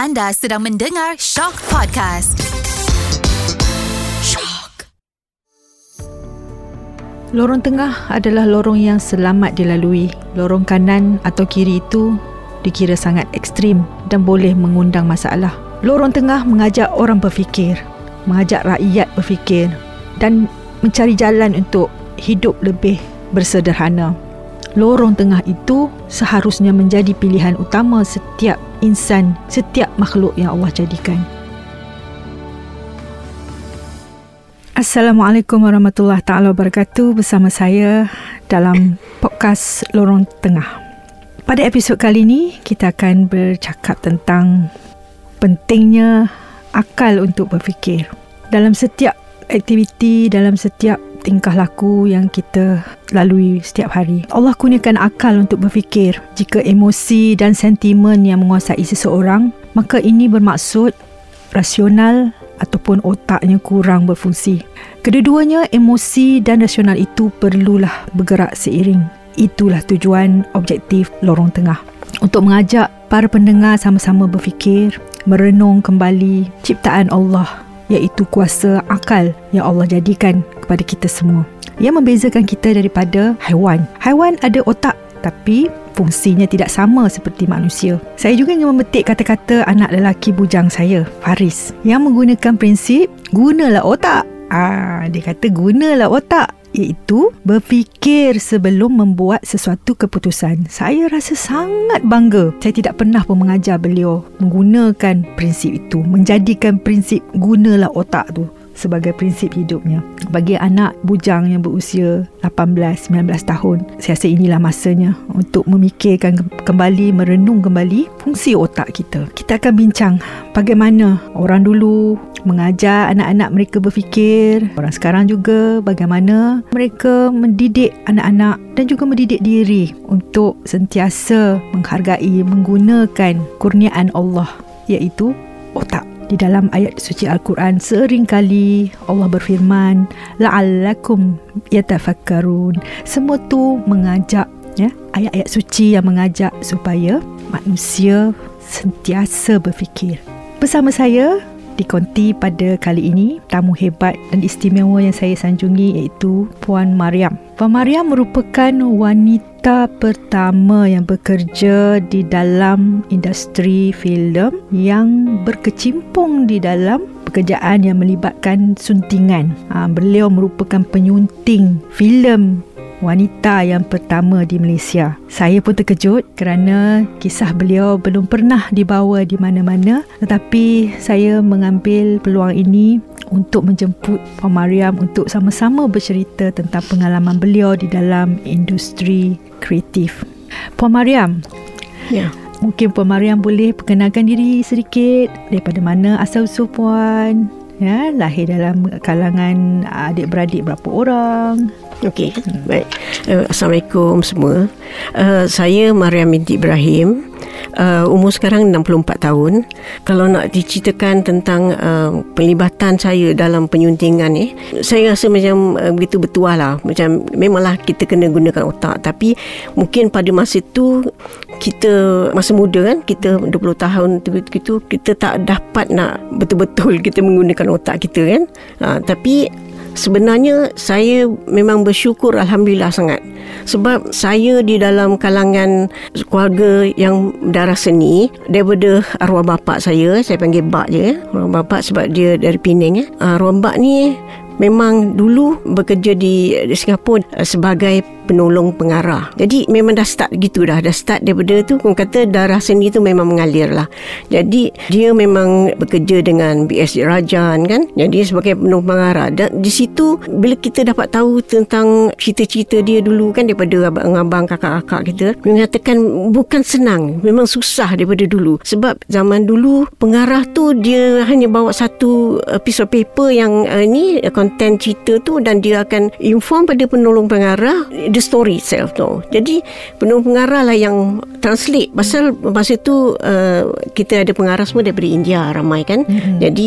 Anda sedang mendengar Shock Podcast. Shock. Lorong tengah adalah lorong yang selamat dilalui. Lorong kanan atau kiri itu dikira sangat ekstrim dan boleh mengundang masalah. Lorong tengah mengajak orang berfikir, mengajak rakyat berfikir dan mencari jalan untuk hidup lebih bersederhana. Lorong tengah itu seharusnya menjadi pilihan utama setiap insan, setiap makhluk yang Allah jadikan. Assalamualaikum warahmatullahi taala wabarakatuh bersama saya dalam podcast Lorong Tengah. Pada episod kali ini kita akan bercakap tentang pentingnya akal untuk berfikir. Dalam setiap aktiviti, dalam setiap tingkah laku yang kita lalui setiap hari. Allah kurniakan akal untuk berfikir. Jika emosi dan sentimen yang menguasai seseorang, maka ini bermaksud rasional ataupun otaknya kurang berfungsi. Kedua-duanya emosi dan rasional itu perlulah bergerak seiring. Itulah tujuan objektif lorong tengah. Untuk mengajak para pendengar sama-sama berfikir, merenung kembali ciptaan Allah iaitu kuasa akal yang Allah jadikan kepada kita semua. Yang membezakan kita daripada haiwan. Haiwan ada otak tapi fungsinya tidak sama seperti manusia. Saya juga ingin memetik kata-kata anak lelaki bujang saya, Faris, yang menggunakan prinsip gunalah otak. Ah, dia kata gunalah otak iaitu berfikir sebelum membuat sesuatu keputusan. Saya rasa sangat bangga. Saya tidak pernah pun mengajar beliau menggunakan prinsip itu, menjadikan prinsip gunalah otak tu sebagai prinsip hidupnya. Bagi anak bujang yang berusia 18-19 tahun, saya rasa inilah masanya untuk memikirkan kembali, merenung kembali fungsi otak kita. Kita akan bincang bagaimana orang dulu mengajar anak-anak mereka berfikir, orang sekarang juga bagaimana mereka mendidik anak-anak dan juga mendidik diri untuk sentiasa menghargai, menggunakan kurniaan Allah iaitu otak di dalam ayat suci Al-Quran sering kali Allah berfirman la'allakum yatafakkarun. Semua tu mengajak ya ayat-ayat suci yang mengajak supaya manusia sentiasa berfikir. Bersama saya di konti pada kali ini tamu hebat dan istimewa yang saya sanjungi iaitu Puan Mariam. Puan Mariam merupakan wanita pertama yang bekerja di dalam industri filem yang berkecimpung di dalam pekerjaan yang melibatkan suntingan. Ha, beliau merupakan penyunting filem wanita yang pertama di Malaysia. Saya pun terkejut kerana kisah beliau belum pernah dibawa di mana-mana tetapi saya mengambil peluang ini untuk menjemput Puan Mariam untuk sama-sama bercerita tentang pengalaman beliau di dalam industri kreatif. Puan Mariam. Ya. Mungkin Puan Mariam boleh perkenalkan diri sedikit daripada mana asal usul Puan? Ya, lahir dalam kalangan adik-beradik berapa orang? Okey, hmm. baik. Uh, Assalamualaikum semua. Uh, saya Mariam binti Ibrahim. Uh, umur sekarang 64 tahun. Kalau nak diceritakan tentang uh, pelibatan saya dalam penyuntingan ni, saya rasa macam uh, begitu bertuah lah. Macam memanglah kita kena gunakan otak. Tapi mungkin pada masa tu kita masa muda kan, kita 20 tahun tu kita tak dapat nak betul-betul kita menggunakan otak kita kan. Uh, tapi sebenarnya saya memang bersyukur alhamdulillah sangat. Sebab saya di dalam kalangan keluarga yang darah seni daripada arwah bapa saya saya panggil bak je arwah bapa sebab dia dari Penang eh. Arwah bak ni memang dulu bekerja di, di Singapura sebagai penolong pengarah. Jadi memang dah start gitu dah. Dah start daripada tu orang kata darah seni tu memang mengalir lah. Jadi dia memang bekerja dengan BS Rajan kan. Jadi sebagai penolong pengarah. Dan di situ bila kita dapat tahu tentang cerita-cerita dia dulu kan daripada abang-abang kakak-kakak kita. Mengatakan bukan senang. Memang susah daripada dulu. Sebab zaman dulu pengarah tu dia hanya bawa satu uh, piece of paper yang uh, ni konten cerita tu dan dia akan inform pada penolong pengarah the story itself tu. Jadi penulis pengarah lah yang translate pasal masa tu uh, kita ada pengarah semua daripada India ramai kan. Mm-hmm. Jadi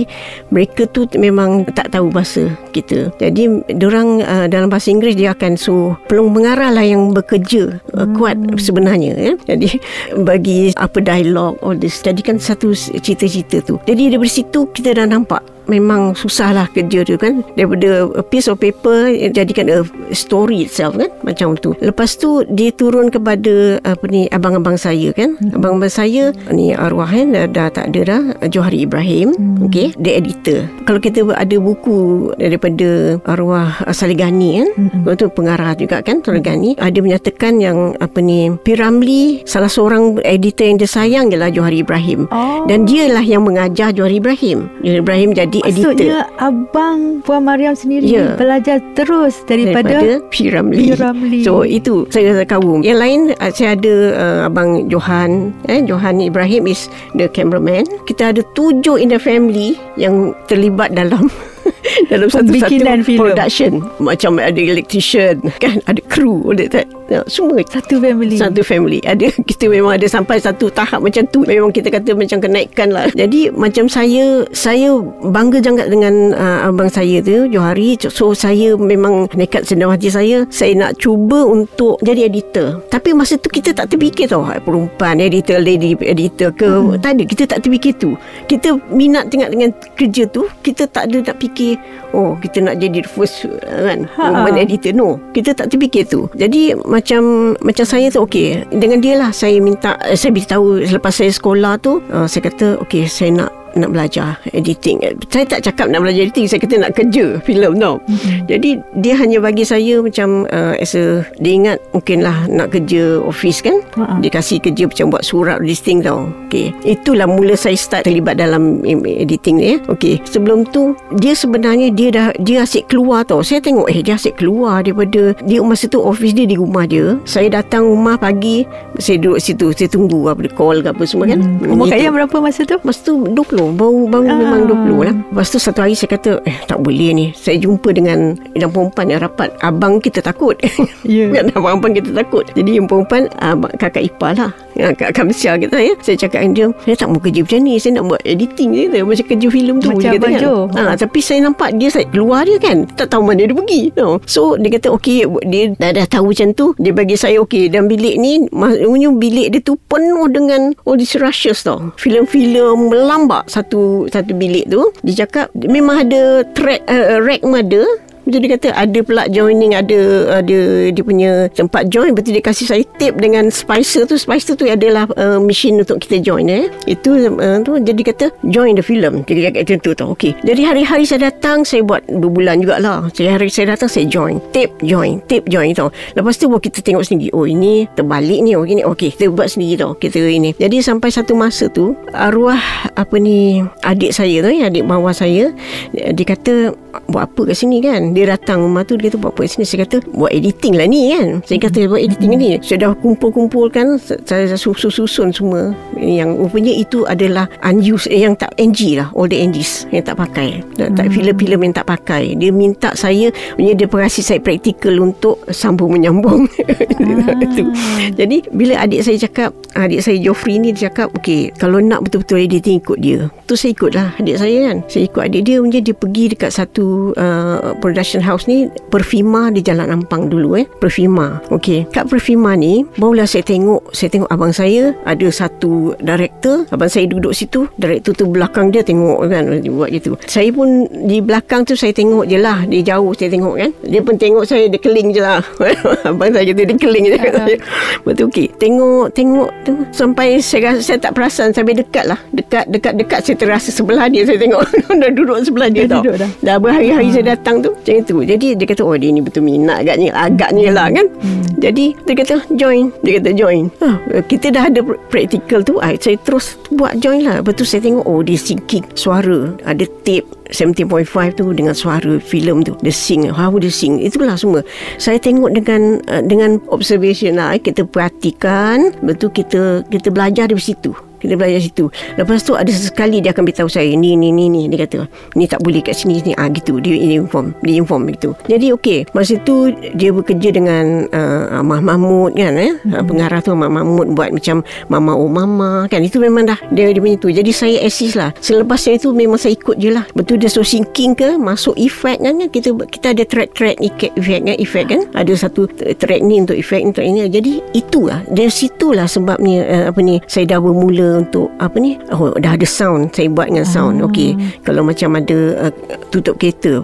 mereka tu memang tak tahu bahasa kita. Jadi orang uh, dalam bahasa Inggeris dia akan so pelung pengarah lah yang bekerja uh, kuat sebenarnya ya. Jadi bagi apa dialog all this jadikan satu cerita-cerita tu. Jadi dari situ kita dah nampak memang susah lah kerja tu kan? Daripada a piece of paper jadikan a story itself kan? Macam tu. Lepas tu dia turun kepada apa ni abang-abang saya kan? Hmm. abang-abang saya ni arwah kan? Dah, dah tak ada dah. Johari Ibrahim hmm. okay dia editor. Kalau kita ada buku daripada arwah Salih Ghani kan? Hmm. tu pengarah juga kan? Salih Ghani ada menyatakan yang apa ni Piramli salah seorang editor yang dia sayang ialah Johari Ibrahim. Oh. dan dia lah yang mengajar Johari Ibrahim. Johari Ibrahim jadi editor. Maksudnya abang Puan Mariam sendiri yeah. belajar terus daripada, daripada P. Ramli. P. Ramli. So itu saya rasa kagum. Yang lain uh, saya ada uh, abang Johan, eh Johan Ibrahim is the cameraman. Kita ada tujuh in the family yang terlibat dalam dalam satu-satu production. Macam ada electrician kan? Ada crew ada tak? Semua. Satu family. Satu family. Ada kita memang ada sampai satu tahap macam tu. Memang kita kata macam kenaikan lah. Jadi macam saya saya bangga jangan dengan uh, abang saya tu Johari. So saya memang nekat senang hati saya. Saya nak cuba untuk jadi editor. Tapi masa tu kita tak terfikir tau. Perempuan editor lady editor ke? Hmm. tak ada. Kita tak terfikir tu. Kita minat tengok dengan kerja tu. Kita tak ada tak fikir oh kita nak jadi first kan? Ha. woman editor. No kita tak terfikir tu. Jadi macam macam saya tu okey. Dengan dia lah saya minta eh, saya beritahu selepas saya sekolah tu uh, saya kata okey saya nak nak belajar editing. Saya tak cakap nak belajar editing, saya kata nak kerja filem tau. Mm-hmm. Jadi dia hanya bagi saya macam uh, as a, dia ingat mungkinlah nak kerja office kan. Uh-huh. Dia kasih kerja macam buat surat listing tau. Okay. Itulah mula saya start terlibat dalam editing ni. Eh. Okay. Sebelum tu dia sebenarnya dia dah dia asyik keluar tau. Saya tengok eh dia asyik keluar daripada dia masa tu office dia di rumah dia. Saya datang rumah pagi, saya duduk situ, saya tunggu apa call ke apa semua kan. Hmm. Umur kaya berapa masa tu? Masa tu 20 baru baru ah. memang 20 lah. Lepas tu satu hari saya kata eh tak boleh ni. Saya jumpa dengan yang perempuan yang rapat. Abang kita takut. Ya. Yeah. abang-abang kita takut. Jadi yang perempuan uh, kakak ipar lah. Kakak Kamsia kita ya. Saya cakap dengan dia, saya tak mau kerja macam ni. Saya nak buat editing je. Macam kerja filem tu. Macam Abang kan. Ha, tapi saya nampak dia saya keluar dia kan. Tak tahu mana dia pergi. No. So dia kata okey. Dia dah, dah tahu macam tu. Dia bagi saya okey. Dan bilik ni, maksudnya bilik dia tu penuh dengan all these rushes tau. Filem-filem melambak satu satu bilik tu dia cakap memang ada track uh, rack ada Betul dia kata ada pula joining ada ada dia punya tempat join. Betul dia kasih saya tape dengan spicer tu. Spicer tu adalah uh, mesin untuk kita join eh. Itu uh, tu. Jadi kata join the film. Jadi cakap macam tu tau. Okey. Jadi hari-hari saya datang saya buat berbulan jugalah. Saya hari saya datang saya join. Tape join. Tape join tau. Lepas tu kita tengok sendiri. Oh ini terbalik ni. Oh ini. Okey kita buat sendiri tau. Kita ini. Jadi sampai satu masa tu arwah apa ni adik saya tu adik bawah saya dia kata buat apa kat sini kan? Dia datang rumah tu dia kata buat apa sini? Saya kata buat editing lah ni kan? Saya kata buat editing ni. Saya dah kumpul-kumpulkan saya susun-susun semua. Yang rupanya itu adalah unused eh, yang tak NG lah all the NGs yang tak pakai. Tak, tak hmm. filem-filem yang tak pakai. Dia minta saya punya dia perasi saya praktikal untuk sambung menyambung. Itu. Ah. jadi bila adik saya cakap adik saya Joffrey ni dia cakap okay kalau nak betul-betul editing ikut dia. Tu saya ikut lah adik saya kan? Saya ikut adik dia punya dia pergi dekat satu uh, production house ni Perfima di Jalan Ampang dulu eh. Perfima okey. Kat Perfima ni barulah saya tengok saya tengok abang saya ada satu director. Abang saya duduk situ director tu belakang dia tengok kan dia buat gitu. Saya pun di belakang tu saya tengok je lah. Dia jauh saya tengok kan. Dia pun tengok saya dia keling je lah. Abang saya kata dia keling je. Saya betul okey. Tengok tengok tu sampai saya rasa saya tak perasan sampai dekat lah. Dekat dekat dekat saya terasa sebelah dia saya tengok. Dah duduk sebelah dia, dia tau. dah. dah berhari-hari hmm. saya datang tu macam itu. Jadi dia kata oh dia ni betul minat agaknya agaknya lah kan? Hmm. jadi dia kata join. Dia kata join. Ha, kita dah ada practical tu saya terus buat join lah. Betul saya tengok oh dia syncing suara. Ada tape 17.5 tu dengan suara filem tu. The sing how the sing. Itulah semua. Saya tengok dengan uh, dengan observation lah. Kita perhatikan. Betul kita kita belajar dari situ Kita belajar situ. Lepas tu ada sekali Dia akan beritahu saya Ni ni ni ni. Dia kata Ni tak boleh kat sini ni ah gitu. Dia inform Dia inform gitu. Jadi okey. Masa tu Dia bekerja dengan uh, Ahmad Mahmud kan eh? hmm. Pengarah tu Ahmad Mahmud Buat macam Mama oh mama Kan. Itu memang dah Dia, dia punya tu. Jadi saya assist lah. Selepasnya itu Memang saya ikut je lah. Betul dia so sinking ke Masuk effect kan Kita kita ada track-track Effect kan? Effect kan? Ada satu track ni Untuk effect Untuk ini Jadi itulah. Dari situlah sebabnya uh, Apa ni Saya dah bermula Untuk Apa ni Oh dah ada sound Saya buat dengan sound hmm. Okey. Kalau macam ada uh, Tutup kereta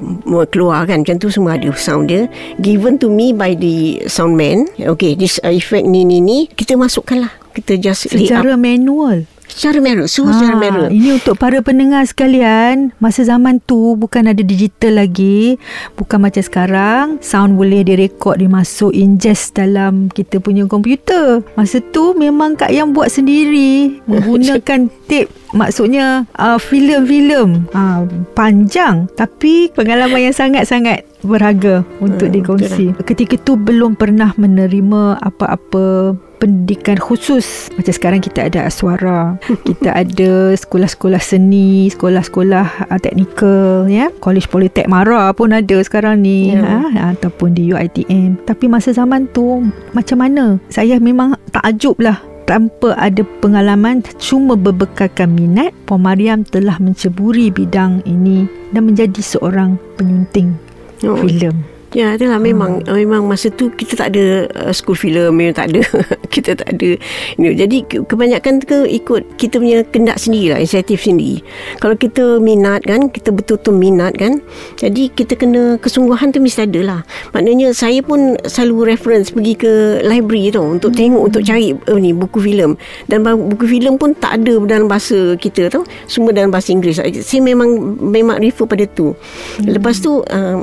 Keluar kan Macam tu semua ada sound dia. Given to me By the sound man Okay This uh, effect ni ni ni Kita masukkan lah Kita just Secara manual Secara manual Semua ha, secara manual Ini untuk para pendengar sekalian. Masa zaman tu Bukan ada digital lagi. Bukan macam sekarang. Sound boleh direkod Dimasuk ingest dalam Kita punya komputer. Masa tu Memang Kak Yang buat sendiri. Menggunakan tape Maksudnya uh, Filem-filem uh, Panjang Tapi Pengalaman yang sangat-sangat Berharga Untuk hmm, dikongsi. Ketika tu Belum pernah menerima Apa-apa pendidikan khusus. Macam sekarang kita ada aswara kita ada sekolah-sekolah seni sekolah-sekolah uh, teknikal ya. College politek mara pun ada sekarang ni yeah. ha, ataupun di UiTM tapi masa zaman tu macam mana? Saya memang takjub lah tanpa ada pengalaman cuma berbekalkan minat Puan Mariam telah menceburi bidang ini dan menjadi seorang penyunting oh. filem Ya itulah memang hmm. memang masa tu kita tak ada uh, school film memang tak ada. Kita tak ada. You know, jadi kebanyakan ke ikut kita punya kendak sendiri lah inisiatif sendiri. Kalau kita minat kan kita betul-betul minat kan jadi kita kena kesungguhan tu mesti ada lah. Maknanya saya pun selalu reference pergi ke library tu untuk hmm. tengok untuk cari uh, ni buku filem. Dan buku filem pun tak ada dalam bahasa kita tu semua dalam bahasa Inggeris. Saya memang memang refer pada tu. Hmm. lepas tu uh,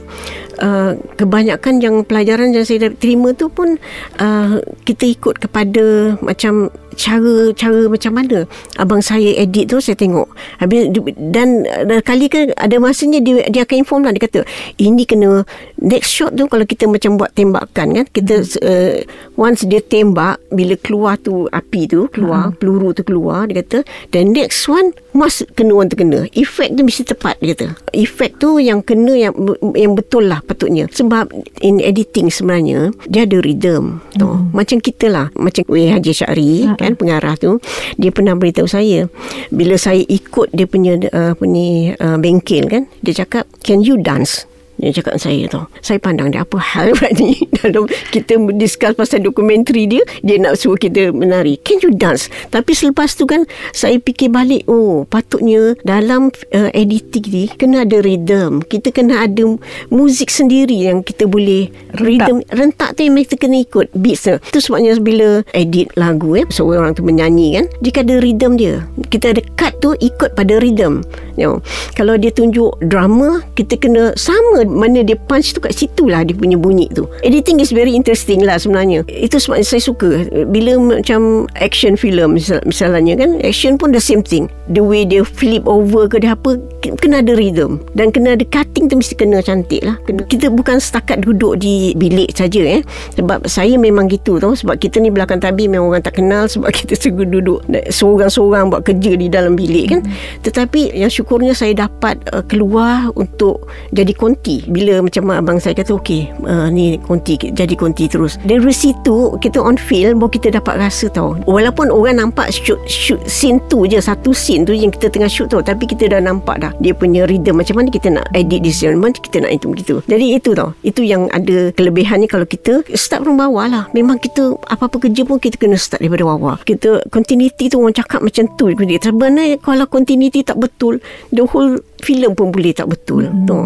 Uh, kebanyakan yang pelajaran yang saya terima tu pun uh, kita ikut kepada macam cara cara macam mana? Abang saya edit tu saya tengok. Habis dan dan kali kan ada masanya dia dia akan inform lah. Dia kata ini kena next shot tu kalau kita macam buat tembakan kan kita uh, once dia tembak bila keluar tu api tu keluar uh-huh. peluru tu keluar dia kata then next one must kena orang tu kena efek tu mesti tepat dia kata. Efek tu yang kena yang yang betul lah patutnya. Sebab in editing sebenarnya dia ada rhythm tu. Uh-huh. macam kita lah. Macam Wei Haji Syari uh-huh kan pengarah tu dia pernah beritahu saya bila saya ikut dia punya uh, apa ni uh, bengkel kan dia cakap can you dance dia cakap dengan saya tu. Saya pandang dia Apa hal ni? Dalam kita discuss pasal dokumentari dia Dia nak suruh kita menari. Can you dance? Tapi selepas tu kan Saya fikir balik Oh patutnya Dalam uh, editing ni Kena ada rhythm. Kita kena ada Muzik sendiri Yang kita boleh rentak. Rhythm Rentak tu yang kita kena ikut. Beats tu. Itu sebabnya bila Edit lagu eh Seorang tu menyanyi kan Jika ada rhythm dia. Kita ada cut tu Ikut pada rhythm you know. Kalau dia tunjuk drama Kita kena Sama mana dia punch tu kat situ lah dia punya bunyi tu. Editing is very interesting lah sebenarnya. Itu sebab saya suka. Bila macam action film misal, misalnya kan action pun the same thing. The way dia flip over ke dia apa kena ada rhythm. Dan kena ada cutting tu mesti kena cantik lah. Kita bukan setakat duduk di bilik saja eh. Sebab saya memang gitu tau. Sebab kita ni belakang tabi memang orang tak kenal. Sebab kita suka duduk seorang-seorang buat kerja di dalam bilik kan. Tetapi yang syukurnya saya dapat uh, keluar untuk jadi konti. Bila macam abang saya kata okey uh, ni konti jadi konti terus. Dari situ kita on field baru kita dapat rasa tau. Walaupun orang nampak shoot shoot scene tu je satu scene tu yang kita tengah shoot tau tapi kita dah nampak dah dia punya rhythm macam mana kita nak edit di scene mana kita nak itu begitu. Jadi itu tau. Itu yang ada kelebihannya kalau kita start from bawah lah. Memang kita apa-apa kerja pun kita kena start daripada bawah. Kita continuity tu orang cakap macam tu. Sebenarnya kalau continuity tak betul the whole filem pun boleh tak betul hmm. tu.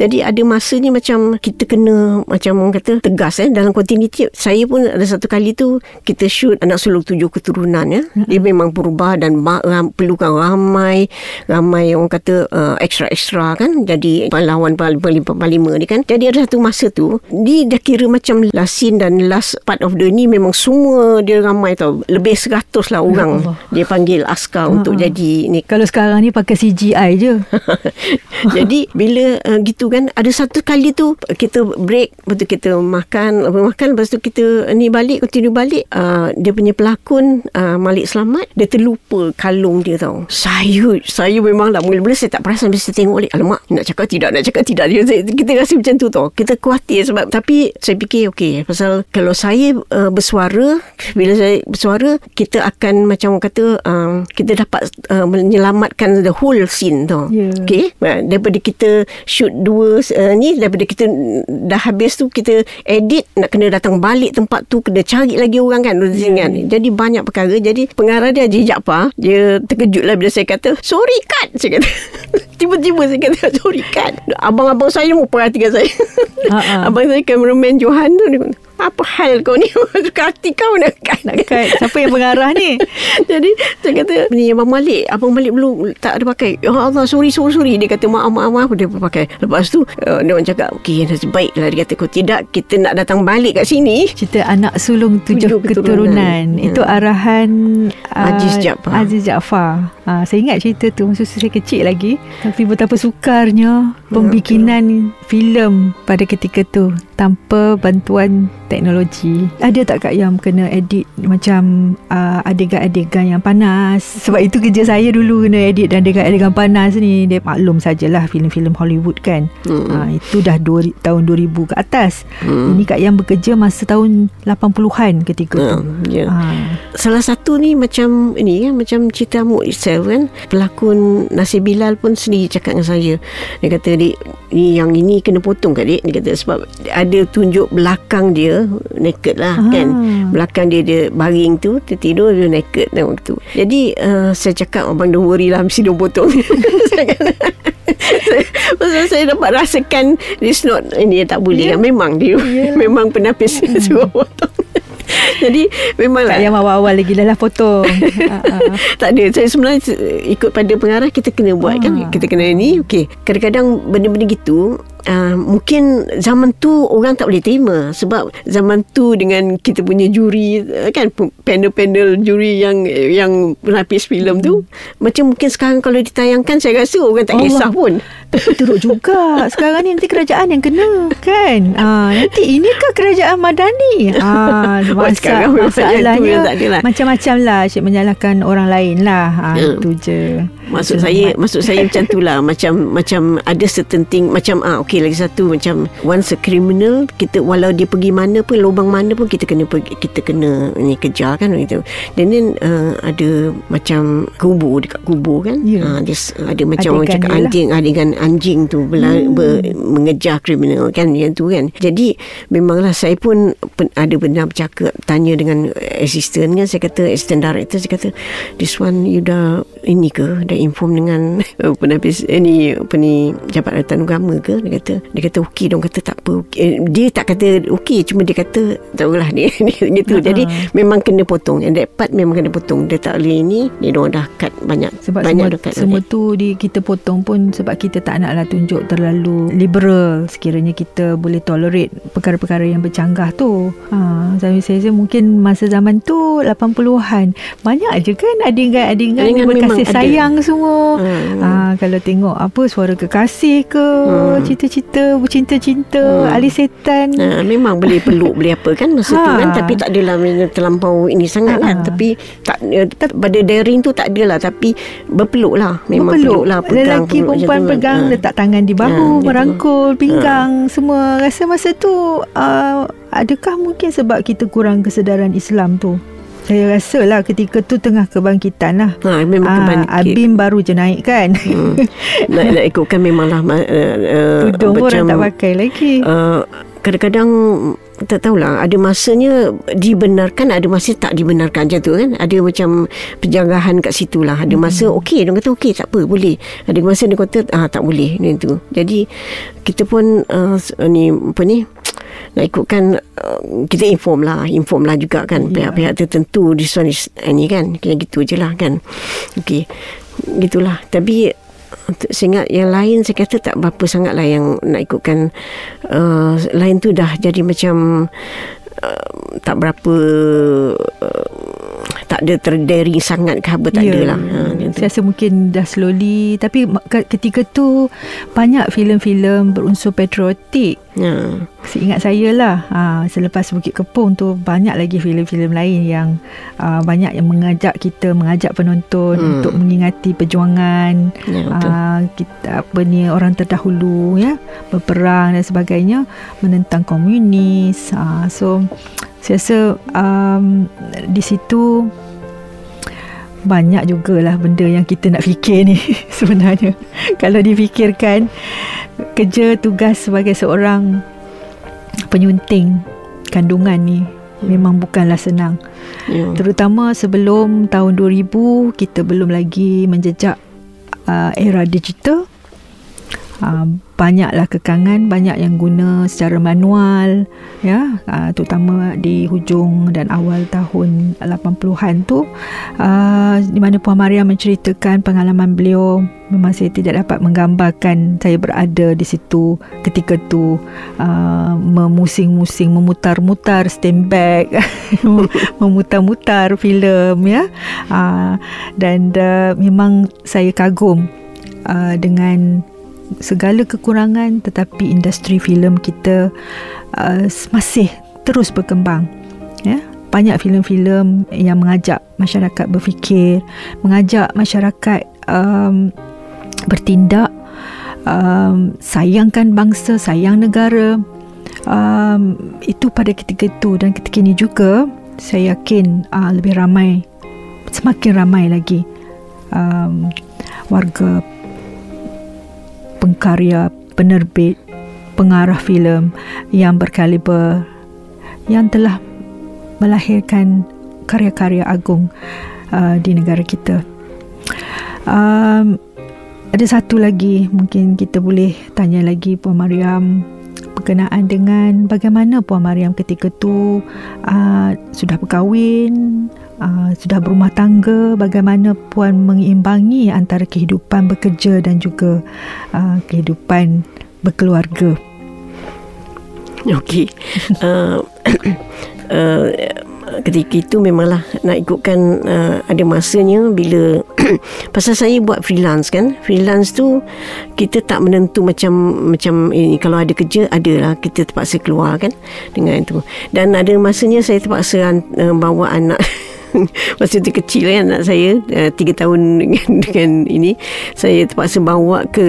Jadi ada masanya macam kita kena macam orang kata tegas eh dalam continuity. Saya pun ada satu kali tu kita shoot anak sulung tujuh keturunan ya. Hmm. Dia memang berubah dan ram, perlukan ramai ramai orang kata uh, extra-extra kan. Jadi pahlawan parlimen ni kan. Jadi ada satu masa tu dia dah kira macam last scene dan last part of the ni memang semua dia ramai tau. Lebih seratus lah orang. Ya dia panggil askar uh-huh. untuk jadi ni. Kalau sekarang ni pakai CGI je. Jadi bila uh, gitu kan ada satu kali tu kita break lepas tu kita makan makan lepas tu kita ni balik continue balik uh, dia punya pelakon uh, Malik Selamat dia terlupa kalung dia tau. Saya saya memang lah mula-mula saya tak perasan bila saya tengok balik alamak nak cakap tidak nak cakap tidak dia kita rasa macam tu tau. Kita khawatir sebab tapi saya fikir okey pasal kalau saya uh, bersuara bila saya bersuara kita akan macam orang kata uh, kita dapat uh, menyelamatkan the whole scene tau. Yeah. Okey uh, daripada kita shoot dua uh, ni daripada kita dah habis tu kita edit nak kena datang balik tempat tu kena cari lagi orang kan yeah. kan. Jadi banyak perkara jadi pengarah dia Haji Jaafar dia terkejut lah bila saya kata sorry cut saya kata tiba-tiba saya kata sorry cut abang-abang saya mau perhatikan saya Ha-ha. abang saya cameraman Johan tu dia kata, apa hal kau ni suka hati kau nak cut Nak cut. Siapa yang pengarah ni? jadi saya kata ni Abang Malik Abang Malik belum tak ada pakai Ya Allah sorry sorry sorry Dia kata maaf maaf maaf Dia pakai Lepas tu uh, Dia orang cakap Okay baiklah Dia kata kalau tidak Kita nak datang balik kat sini Cerita anak sulung tujuh, Tujuh keturunan. keturunan. Ya. Itu arahan Aziz Jaafar. Aziz Jaafar. Ha, saya ingat cerita tu masa saya kecil lagi. Tapi betapa sukarnya pembikinan filem pada ketika tu tanpa bantuan teknologi. Ada tak Kak Yam kena edit macam uh, adegan-adegan yang panas? Sebab itu kerja saya dulu kena edit dan adegan-adegan panas ni. Dia maklum sajalah filem-filem Hollywood kan. Hmm. Ha, itu dah dua, tahun 2000 ke atas. Hmm. Ini Kak Yam bekerja masa tahun 80-an ketika tu. Hmm, ya. Ha. Salah satu ni macam ni kan macam cerita Muk itself kan pelakon Nasir Bilal pun sendiri cakap dengan saya dia kata dik ni yang ini kena potong kat dik dia kata sebab ada tunjuk belakang dia naked lah Ah. kan belakang dia dia baring tu dia tidur dia naked tengok tu jadi uh, saya cakap abang don't worry lah mesti dia potong saya kata saya, dapat rasakan it's not ini tak boleh Ya. yeah. memang dia memang penapis Hmm. suruh potong jadi memanglah Kak Yam awal-awal lagi dah lah potong. ha, ha. tak ada saya sebenarnya se- ikut pada pengarah kita kena buat kan Ah. kita kena ni okey kadang-kadang benda-benda gitu Uh, mungkin zaman tu orang tak boleh terima sebab zaman tu dengan kita punya juri uh, kan panel-panel juri yang yang penapis filem tu macam mungkin sekarang kalau ditayangkan saya rasa orang tak Allah. kisah pun Tapi teruk juga. Sekarang ni nanti kerajaan yang kena kan. Ha, nanti inikah kerajaan Madani? Oh, masa, sekarang masalahnya lah. macam-macam lah. Asyik menyalahkan orang lain lah. Ha, Ya. Itu je. Maksud saya maksud saya macam tu lah macam macam ada certain thing macam ah okey lagi satu macam once a criminal kita walau dia pergi mana pun lubang mana pun kita kena pergi, kita kena ni kejar kan gitu. Dan then uh, ada macam kubur dekat kubur kan. Ya. Ah, dia s- ada macam orang cakap lah. anjing adegan anjing tu bela, hmm. ber, mengejar kriminal kan yang tu kan. Jadi memanglah saya pun pen, ada benar bercakap tanya dengan assistant kan saya kata assistant director saya kata this one you dah ini ke dah inform dengan uh, penapis eh, ni apa ni Jabatan Agama ke dia kata dia kata okey dong kata tak apa okay. Eh, dia tak kata okey cuma dia kata tak apalah ni gitu Ha-ha. jadi memang kena potong and that part memang kena potong dia tak boleh ni dia dong dah cut banyak Sebab banyak semua, dah cut semua tu di kita potong pun sebab kita tak naklah tunjuk terlalu liberal sekiranya kita boleh tolerate perkara-perkara yang bercanggah tu. Ha, saya saya mungkin masa zaman tu 80-an banyak je kan adegan-adegan Adegan berkasih memang ada. sayang semua. Hmm. Ha, kalau tengok apa suara kekasih ke, Hmm. Cerita-cerita bercinta-cinta, Hmm. ali setan. Ha, memang boleh peluk boleh apa kan masa tu Ha. kan tapi tak adalah terlampau ini sangat Ha. kan tapi tak eh, pada daring tu tak adalah tapi berpeluk lah memang peluk lah pegang Lelaki peluk perempuan tu kan. pegang Ha. letak tangan di bahu, Ha, merangkul, pinggang semua. Rasa masa tu uh, adakah mungkin sebab kita kurang kesedaran Islam tu? Saya rasa lah ketika tu tengah kebangkitan lah. Ha, memang Ah, kebangkit. Abim baru je naik kan. Hmm. nak, nak ikutkan memanglah uh, uh, Tudung pun orang tak pakai lagi. uh, kadang-kadang tak tahulah ada masanya dibenarkan ada masa tak dibenarkan macam tu kan ada macam penjanggahan kat situ lah ada masa Hmm. okey dia kata okey tak apa boleh ada masa dia kata ah tak boleh ni tu jadi kita pun uh, ni apa ni nak ikutkan uh, kita inform lah inform lah juga kan Ya. pihak-pihak tertentu this one is uh, ni kan kayak gitu je lah kan okey gitulah tapi untuk saya ingat yang lain saya kata tak berapa sangat lah yang nak ikutkan uh, lain tu dah jadi macam uh, tak berapa uh, tak ada terdiri sangat ke apa tak Ya. ada lah. Ha, macam tu. Saya rasa mungkin dah slowly Tapi ketika tu Banyak filem-filem berunsur patriotik Ha. Seingat saya lah ha, Selepas Bukit Kepung tu Banyak lagi filem-filem lain yang uh, Banyak yang mengajak kita Mengajak penonton Hmm. Untuk mengingati perjuangan Ya, betul. uh, kita apa ni orang terdahulu ya berperang dan sebagainya menentang komunis uh, so saya rasa um, di situ banyak jugalah benda yang kita nak fikir ni sebenarnya kalau difikirkan kerja tugas sebagai seorang penyunting kandungan ni memang bukanlah senang Ya. Terutama sebelum tahun 2000 kita belum lagi menjejak uh, era digital. Uh, banyaklah kekangan, banyak yang guna secara manual ya, uh, terutama di hujung dan awal tahun 80-an tu. Uh, di mana Puan Maria menceritakan pengalaman beliau memang saya tidak dapat menggambarkan saya berada di situ ketika tu. Uh, memusing-musing memutar-mutar stand back memutar-mutar filem ya. Uh, dan uh, memang saya kagum uh, dengan segala kekurangan tetapi industri filem kita uh, masih terus berkembang ya. Banyak filem-filem yang mengajak masyarakat berfikir mengajak masyarakat um, bertindak um, sayangkan bangsa sayang negara um, itu pada ketika itu dan ketika ini juga saya yakin uh, lebih ramai semakin ramai lagi um, warga pengkarya penerbit pengarah filem yang berkaliber yang telah melahirkan karya-karya agung uh, di negara kita. Um, ada satu lagi mungkin kita boleh tanya lagi Puan Mariam berkenaan dengan bagaimana Puan Mariam ketika tu uh, sudah berkahwin uh, sudah berumah tangga bagaimana Puan mengimbangi antara kehidupan bekerja dan juga uh, kehidupan berkeluarga Okey. Uh, ketika itu memanglah nak ikutkan uh, ada masanya bila pasal saya buat freelance kan. Freelance tu kita tak menentu macam macam ini kalau ada kerja adalah kita terpaksa keluar kan dengan itu. Dan ada masanya saya terpaksa uh, bawa anak Masa tu kecil kan anak saya uh, Tiga tahun dengan, dengan ini. Saya terpaksa bawa ke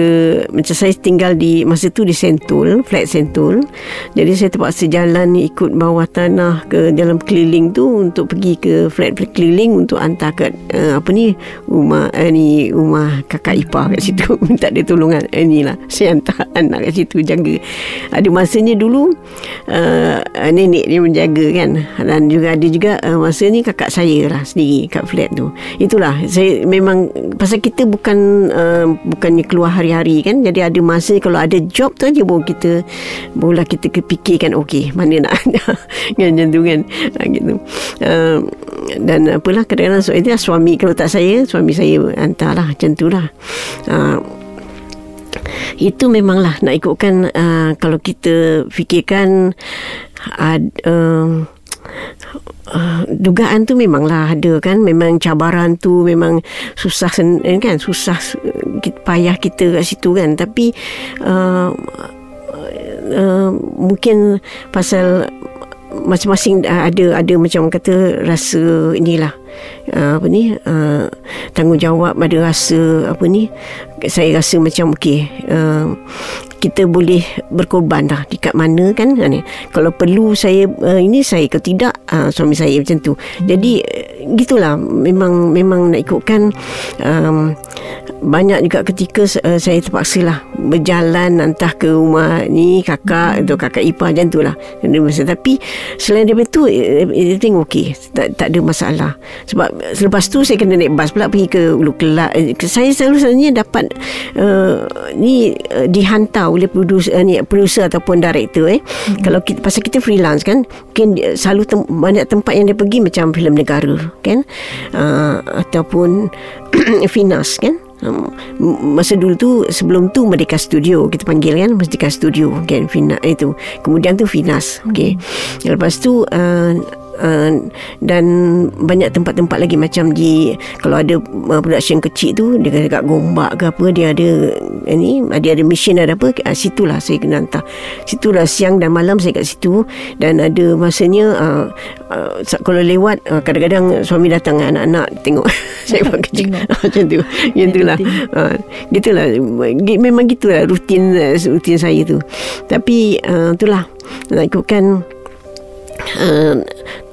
Macam saya tinggal di Masa tu di Sentul Flat Sentul. Jadi saya terpaksa jalan Ikut bawah tanah Ke dalam keliling tu Untuk pergi ke flat keliling Untuk hantar ke uh, Apa ni Rumah uh, ni Rumah kakak ipar kat situ. Minta dia tolongan. Uh, Inilah Saya hantar anak kat situ Jaga. Ada masanya dulu uh, Nenek dia menjaga kan. Dan juga ada juga uh, Masa ni kakak saya lah sendiri kat flat tu. Itulah saya memang pasal kita bukan uh, bukannya keluar hari-hari kan. Jadi ada masa kalau ada job tu aja baru kita barulah kita fikirkan okey mana nak tu kan. Ha, gitu. Uh, dan apalah kadang-kadang so, itu suami kalau tak saya suami saya hantarlah macam tu lah. Uh, itu memanglah nak ikutkan uh, kalau kita fikirkan uh, uh, Uh, dugaan tu memanglah ada kan? Memang cabaran tu memang susah sen, kan? Susah payah kita kat situ kan? Tapi uh, uh, mungkin pasal masing-masing ada ada macam kata rasa inilah uh, apa ni uh, tanggungjawab ada rasa apa ni saya rasa macam okey uh, kita boleh berkorban dah dekat mana kan ni. kalau perlu saya uh, ini saya ke tidak uh, suami saya macam tu jadi uh, gitulah memang memang nak ikutkan um, banyak juga ketika uh, saya terpaksa lah berjalan entah ke rumah ni kakak atau kakak ipar macam tu lah. Tapi selain daripada tu everything okey tak, tak ada masalah. Sebab selepas tu saya kena naik bas pula pergi ke Ulu Kelab. Saya selalu sebenarnya dapat uh, ni uh, dihantar oleh producer uh, ni producer ataupun director eh. Mm-hmm. kalau kita pasal kita freelance kan mungkin selalu tem- banyak tempat yang dia pergi macam filem negara kan? Uh, ataupun Finas kan masa dulu tu sebelum tu Merdeka Studio kita panggil kan Merdeka Studio kan Fina itu kemudian tu Finas okey hmm. lepas tu uh, uh, dan banyak tempat-tempat lagi macam di kalau ada uh, production kecil tu dia dekat Gombak ke apa dia ada ni dia ada mission ada apa uh, situlah saya kena hantar. Situlah siang dan malam saya kat situ dan ada masanya uh, uh, kalau lewat uh, kadang-kadang suami datang anak-anak tengok. Saya buat kerja macam tu. Yang itulah uh, gitulah. Memang gitulah rutin rutin saya tu. Tapi uh, itulah. Nak ikutkan uh,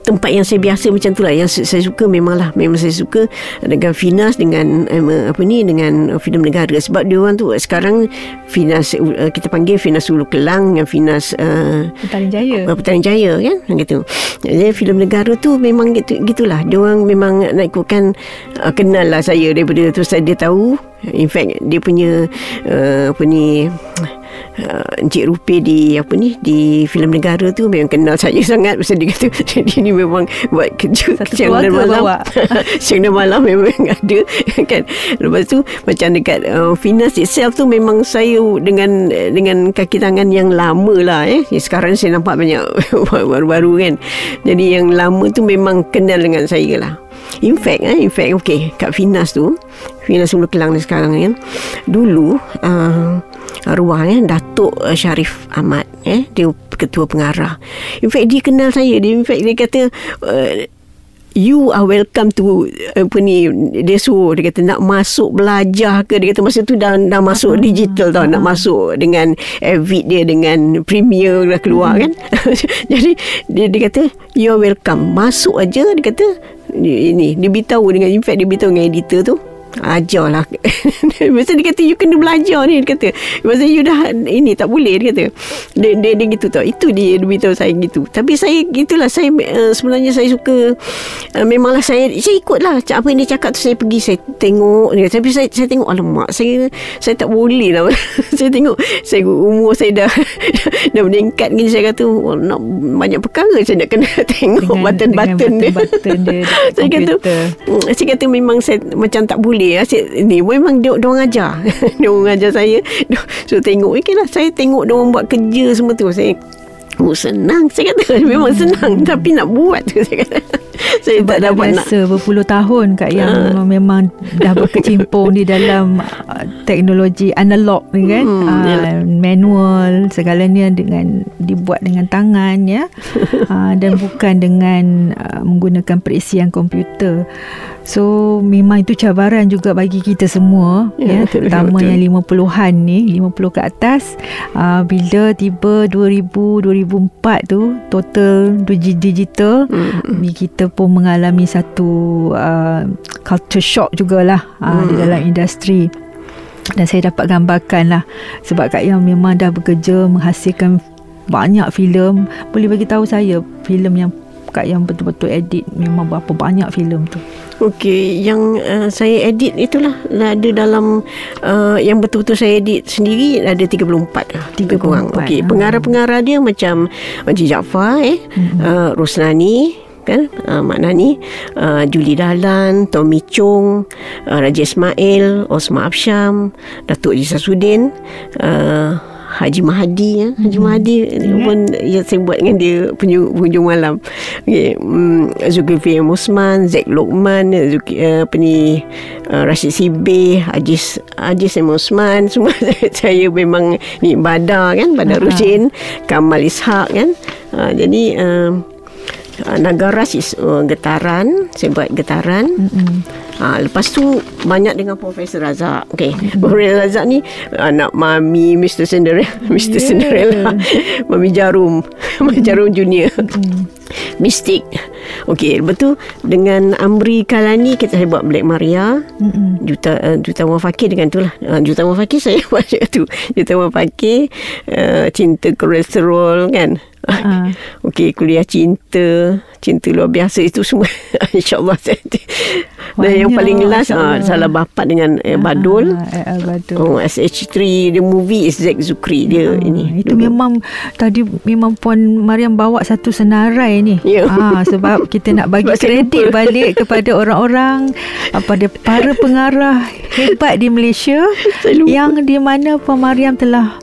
tempat yang saya biasa macam tu lah. Yang saya suka memanglah memang saya suka dengan Finas dengan um, apa ni dengan filem negara. Sebab dia orang tu sekarang Finas kita panggil Finas Ulu Kelang dengan Finas uh, Petaling Jaya. uh, Petaling Jaya kan? Gitu. Jadi filem negara tu memang gitu gitulah. Dia orang memang nak ikutkan uh, kenal lah saya daripada tu. Saya dia tahu in fact dia punya uh, apa ni uh, Encik Rupi di apa ni di filem negara tu memang kenal saya sangat. Pasal dia kata jadi ni memang buat kerja Satu siang dan malam. siang dan malam memang ada kan? Lepas tu macam dekat uh, Finas itself tu memang saya dengan dengan kaki tangan yang lama lah eh. Sekarang saya nampak banyak baru-baru kan? Jadi yang lama tu memang kenal dengan saya lah. In fact eh, In fact okay Kat Finas tu Finas Ulu Kelang ni sekarang kan Dulu uh, eh Datuk uh, Syarif Ahmad eh dia ketua pengarah. In fact dia kenal saya. Dia in fact dia kata uh, You are welcome to apa ni dia suruh. Dia kata nak masuk belajar ke? Dia kata masa tu dah dah masuk uh-huh. digital tau. Nak masuk dengan Avid dia dengan Premiere dah keluar uh-huh. kan? Jadi dia dia kata you are welcome. Masuk aja dia kata ini dia beritahu dengan in fact dia beritahu dengan editor tu Ajarlah Masa dia kata You kena belajar ni Dia kata. Masa you dah Ini tak boleh Dia kata. Dia, dia, dia gitu tau. Itu dia Dia beritahu saya gitu. Tapi saya Gitulah saya uh, Sebenarnya saya suka uh, Memanglah saya Saya ikut lah Apa yang dia cakap tu Saya pergi Saya tengok dia, Tapi saya, saya tengok Alamak Saya Saya tak boleh lah. Saya tengok Saya umur saya dah Dah meningkat ni. Saya kata oh, Nak banyak perkara Saya nak kena tengok Button-button dia, button dia Saya kata Saya kata memang Saya macam tak boleh boleh asyik ni memang dia orang ajar. Dia orang ajar saya. So tengok okeylah saya tengok dia orang buat kerja semua tu. Saya Oh senang Saya kata. Memang hmm. senang Tapi nak buat tu Saya kata. Saya Sebab tak dapat nak berpuluh tahun Kak yang uh. memang Dah berkecimpung Di dalam uh, Teknologi analog ni kan? Hmm, uh, Manual Segalanya dengan Dibuat dengan tangan ya. Uh, Dan bukan dengan uh, Menggunakan perisian komputer So memang itu cabaran juga bagi kita semua. Ya, ya terutama yang 50-an ni 50 ke atas. Uh, bila tiba 2000 2004 tu total digital mm-hmm. kita pun mengalami satu uh, culture shock jugalah uh, mm. di dalam industri. Dan saya dapat gambarkan lah sebab Kak Yang memang dah bekerja menghasilkan banyak filem. Boleh bagi tahu saya filem yang Kak Yang betul-betul edit memang berapa banyak filem tu Okey, yang uh, saya edit itulah ada dalam uh, yang betul-betul saya edit sendiri ada 34 lah. 34 kurang. Okey, ha. pengarah-pengarah dia macam Haji Jaafar eh, hmm. uh, Rosnani kan uh, Mak Nani uh, Julie Dahlan Tommy Chong uh, Raja Ismail Osma Absyam Datuk Haji Sasudin uh, Haji Mahdi ya. Haji hmm. Mahdi yeah. pun ya saya buat dengan dia penghujung malam. Okey, um, Zulkifli Musman, Zack Lokman, Zulki, uh, apa ni uh, Rashid Sibe, Haji Haji Sam Osman semua saya memang ni Badar kan, Badar. Rusin, Kamal Ishak kan. Uh, jadi uh, uh, Nagaras is uh, getaran saya buat getaran mm-hmm. uh, lepas tu banyak dengan Profesor Razak okay. mm-hmm. Profesor Razak ni anak Mami Mr. Cinderella Mr. Yeah. Cinderella Mami Jarum Mami Jarum Junior mm-hmm. Mistik Okey Lepas tu Dengan Amri Kalani Kita saya buat Black Maria mm-hmm. Juta uh, Juta Wan Fakir dengan tu lah uh, Juta Wan Fakir saya buat tu Juta Wan Fakir uh, Cinta kolesterol kan Uh. Okey, kuliah cinta, cinta luar biasa itu semua insya-Allah saya. Dan yang paling last uh, salah bapak dengan uh, Badul. Uh, Badul. Oh, SH3 the movie is Zack Zukri dia uh, ini. Itu dulu. memang tadi memang puan Mariam bawa satu senarai ni. Yeah. Ha, sebab kita nak bagi kredit balik kepada orang-orang pada para pengarah hebat di Malaysia yang di mana puan Mariam telah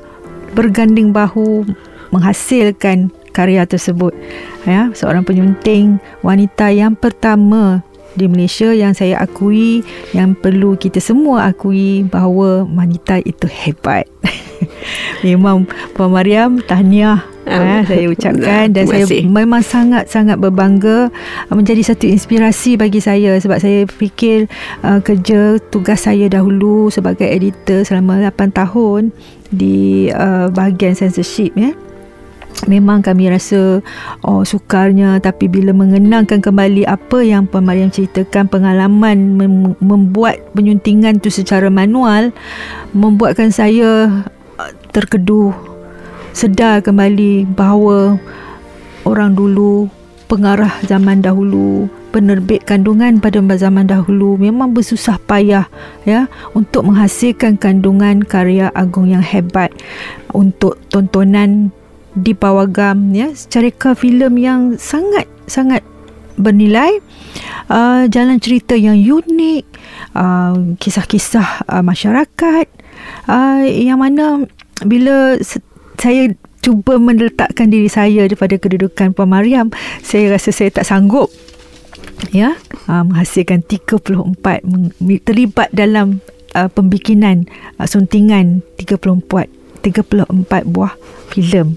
berganding bahu menghasilkan karya tersebut. Ya, seorang penyunting wanita yang pertama di Malaysia yang saya akui yang perlu kita semua akui bahawa wanita itu hebat. Memang Puan Mariam tahniah ha, saya ucapkan. Dan saya memang sangat-sangat berbangga uh, menjadi satu inspirasi bagi saya sebab saya fikir uh, kerja tugas saya dahulu sebagai editor selama 8 tahun di uh, bahagian censorship ya Memang kami rasa oh, sukarnya tapi bila mengenangkan kembali apa yang Puan Mariam ceritakan pengalaman mem- membuat penyuntingan tu secara manual membuatkan saya uh, terkeduh sedar kembali bahawa orang dulu pengarah zaman dahulu penerbit kandungan pada zaman dahulu memang bersusah payah ya untuk menghasilkan kandungan karya agung yang hebat untuk tontonan di pawagam ya secara filem yang sangat sangat bernilai uh, jalan cerita yang unik uh, kisah-kisah uh, masyarakat uh, yang mana bila saya cuba meletakkan diri saya daripada kedudukan Puan Mariam saya rasa saya tak sanggup ya uh, menghasilkan 34 terlibat dalam uh, pembikinan uh, suntingan 34 34 buah filem.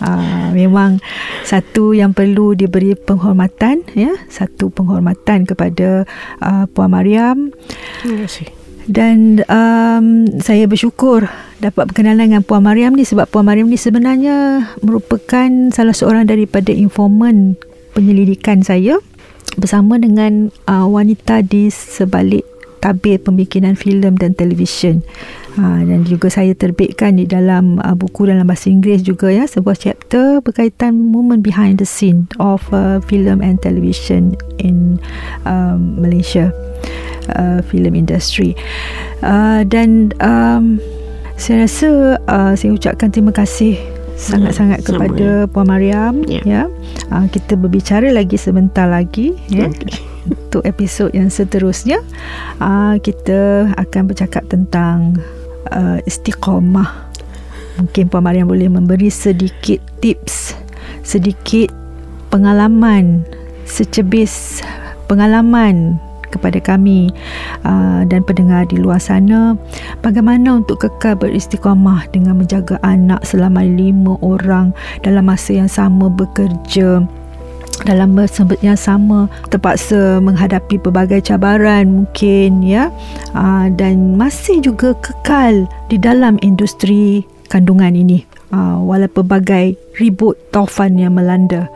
Uh, memang satu yang perlu diberi penghormatan ya. Satu penghormatan kepada uh, puan Mariam. Terima kasih. Dan um, saya bersyukur dapat berkenalan dengan Puan Mariam ni sebab Puan Mariam ni sebenarnya merupakan salah seorang daripada informan penyelidikan saya bersama dengan uh, wanita di sebalik tabir pembikinan filem dan televisyen. Ha, dan juga saya terbitkan di dalam uh, buku dalam bahasa Inggeris juga ya sebuah chapter berkaitan moment behind the scene of uh, film and television in um, Malaysia uh, film industry. Uh, dan um, saya rasa uh, saya ucapkan terima kasih sangat-sangat kepada Puan Mariam yeah. ya. Uh, kita berbicara lagi sebentar lagi ya untuk episod yang seterusnya uh, kita akan bercakap tentang uh, istiqamah. Mungkin Puan Mariam boleh memberi sedikit tips, sedikit pengalaman, secebis pengalaman kepada kami uh, dan pendengar di luar sana bagaimana untuk kekal beristiqamah dengan menjaga anak selama lima orang dalam masa yang sama bekerja dalam masa yang sama terpaksa menghadapi pelbagai cabaran mungkin ya. Aa, ah, dan masih juga kekal di dalam industri kandungan ini. Aa, ah, walaupun pelbagai ribut taufan yang melanda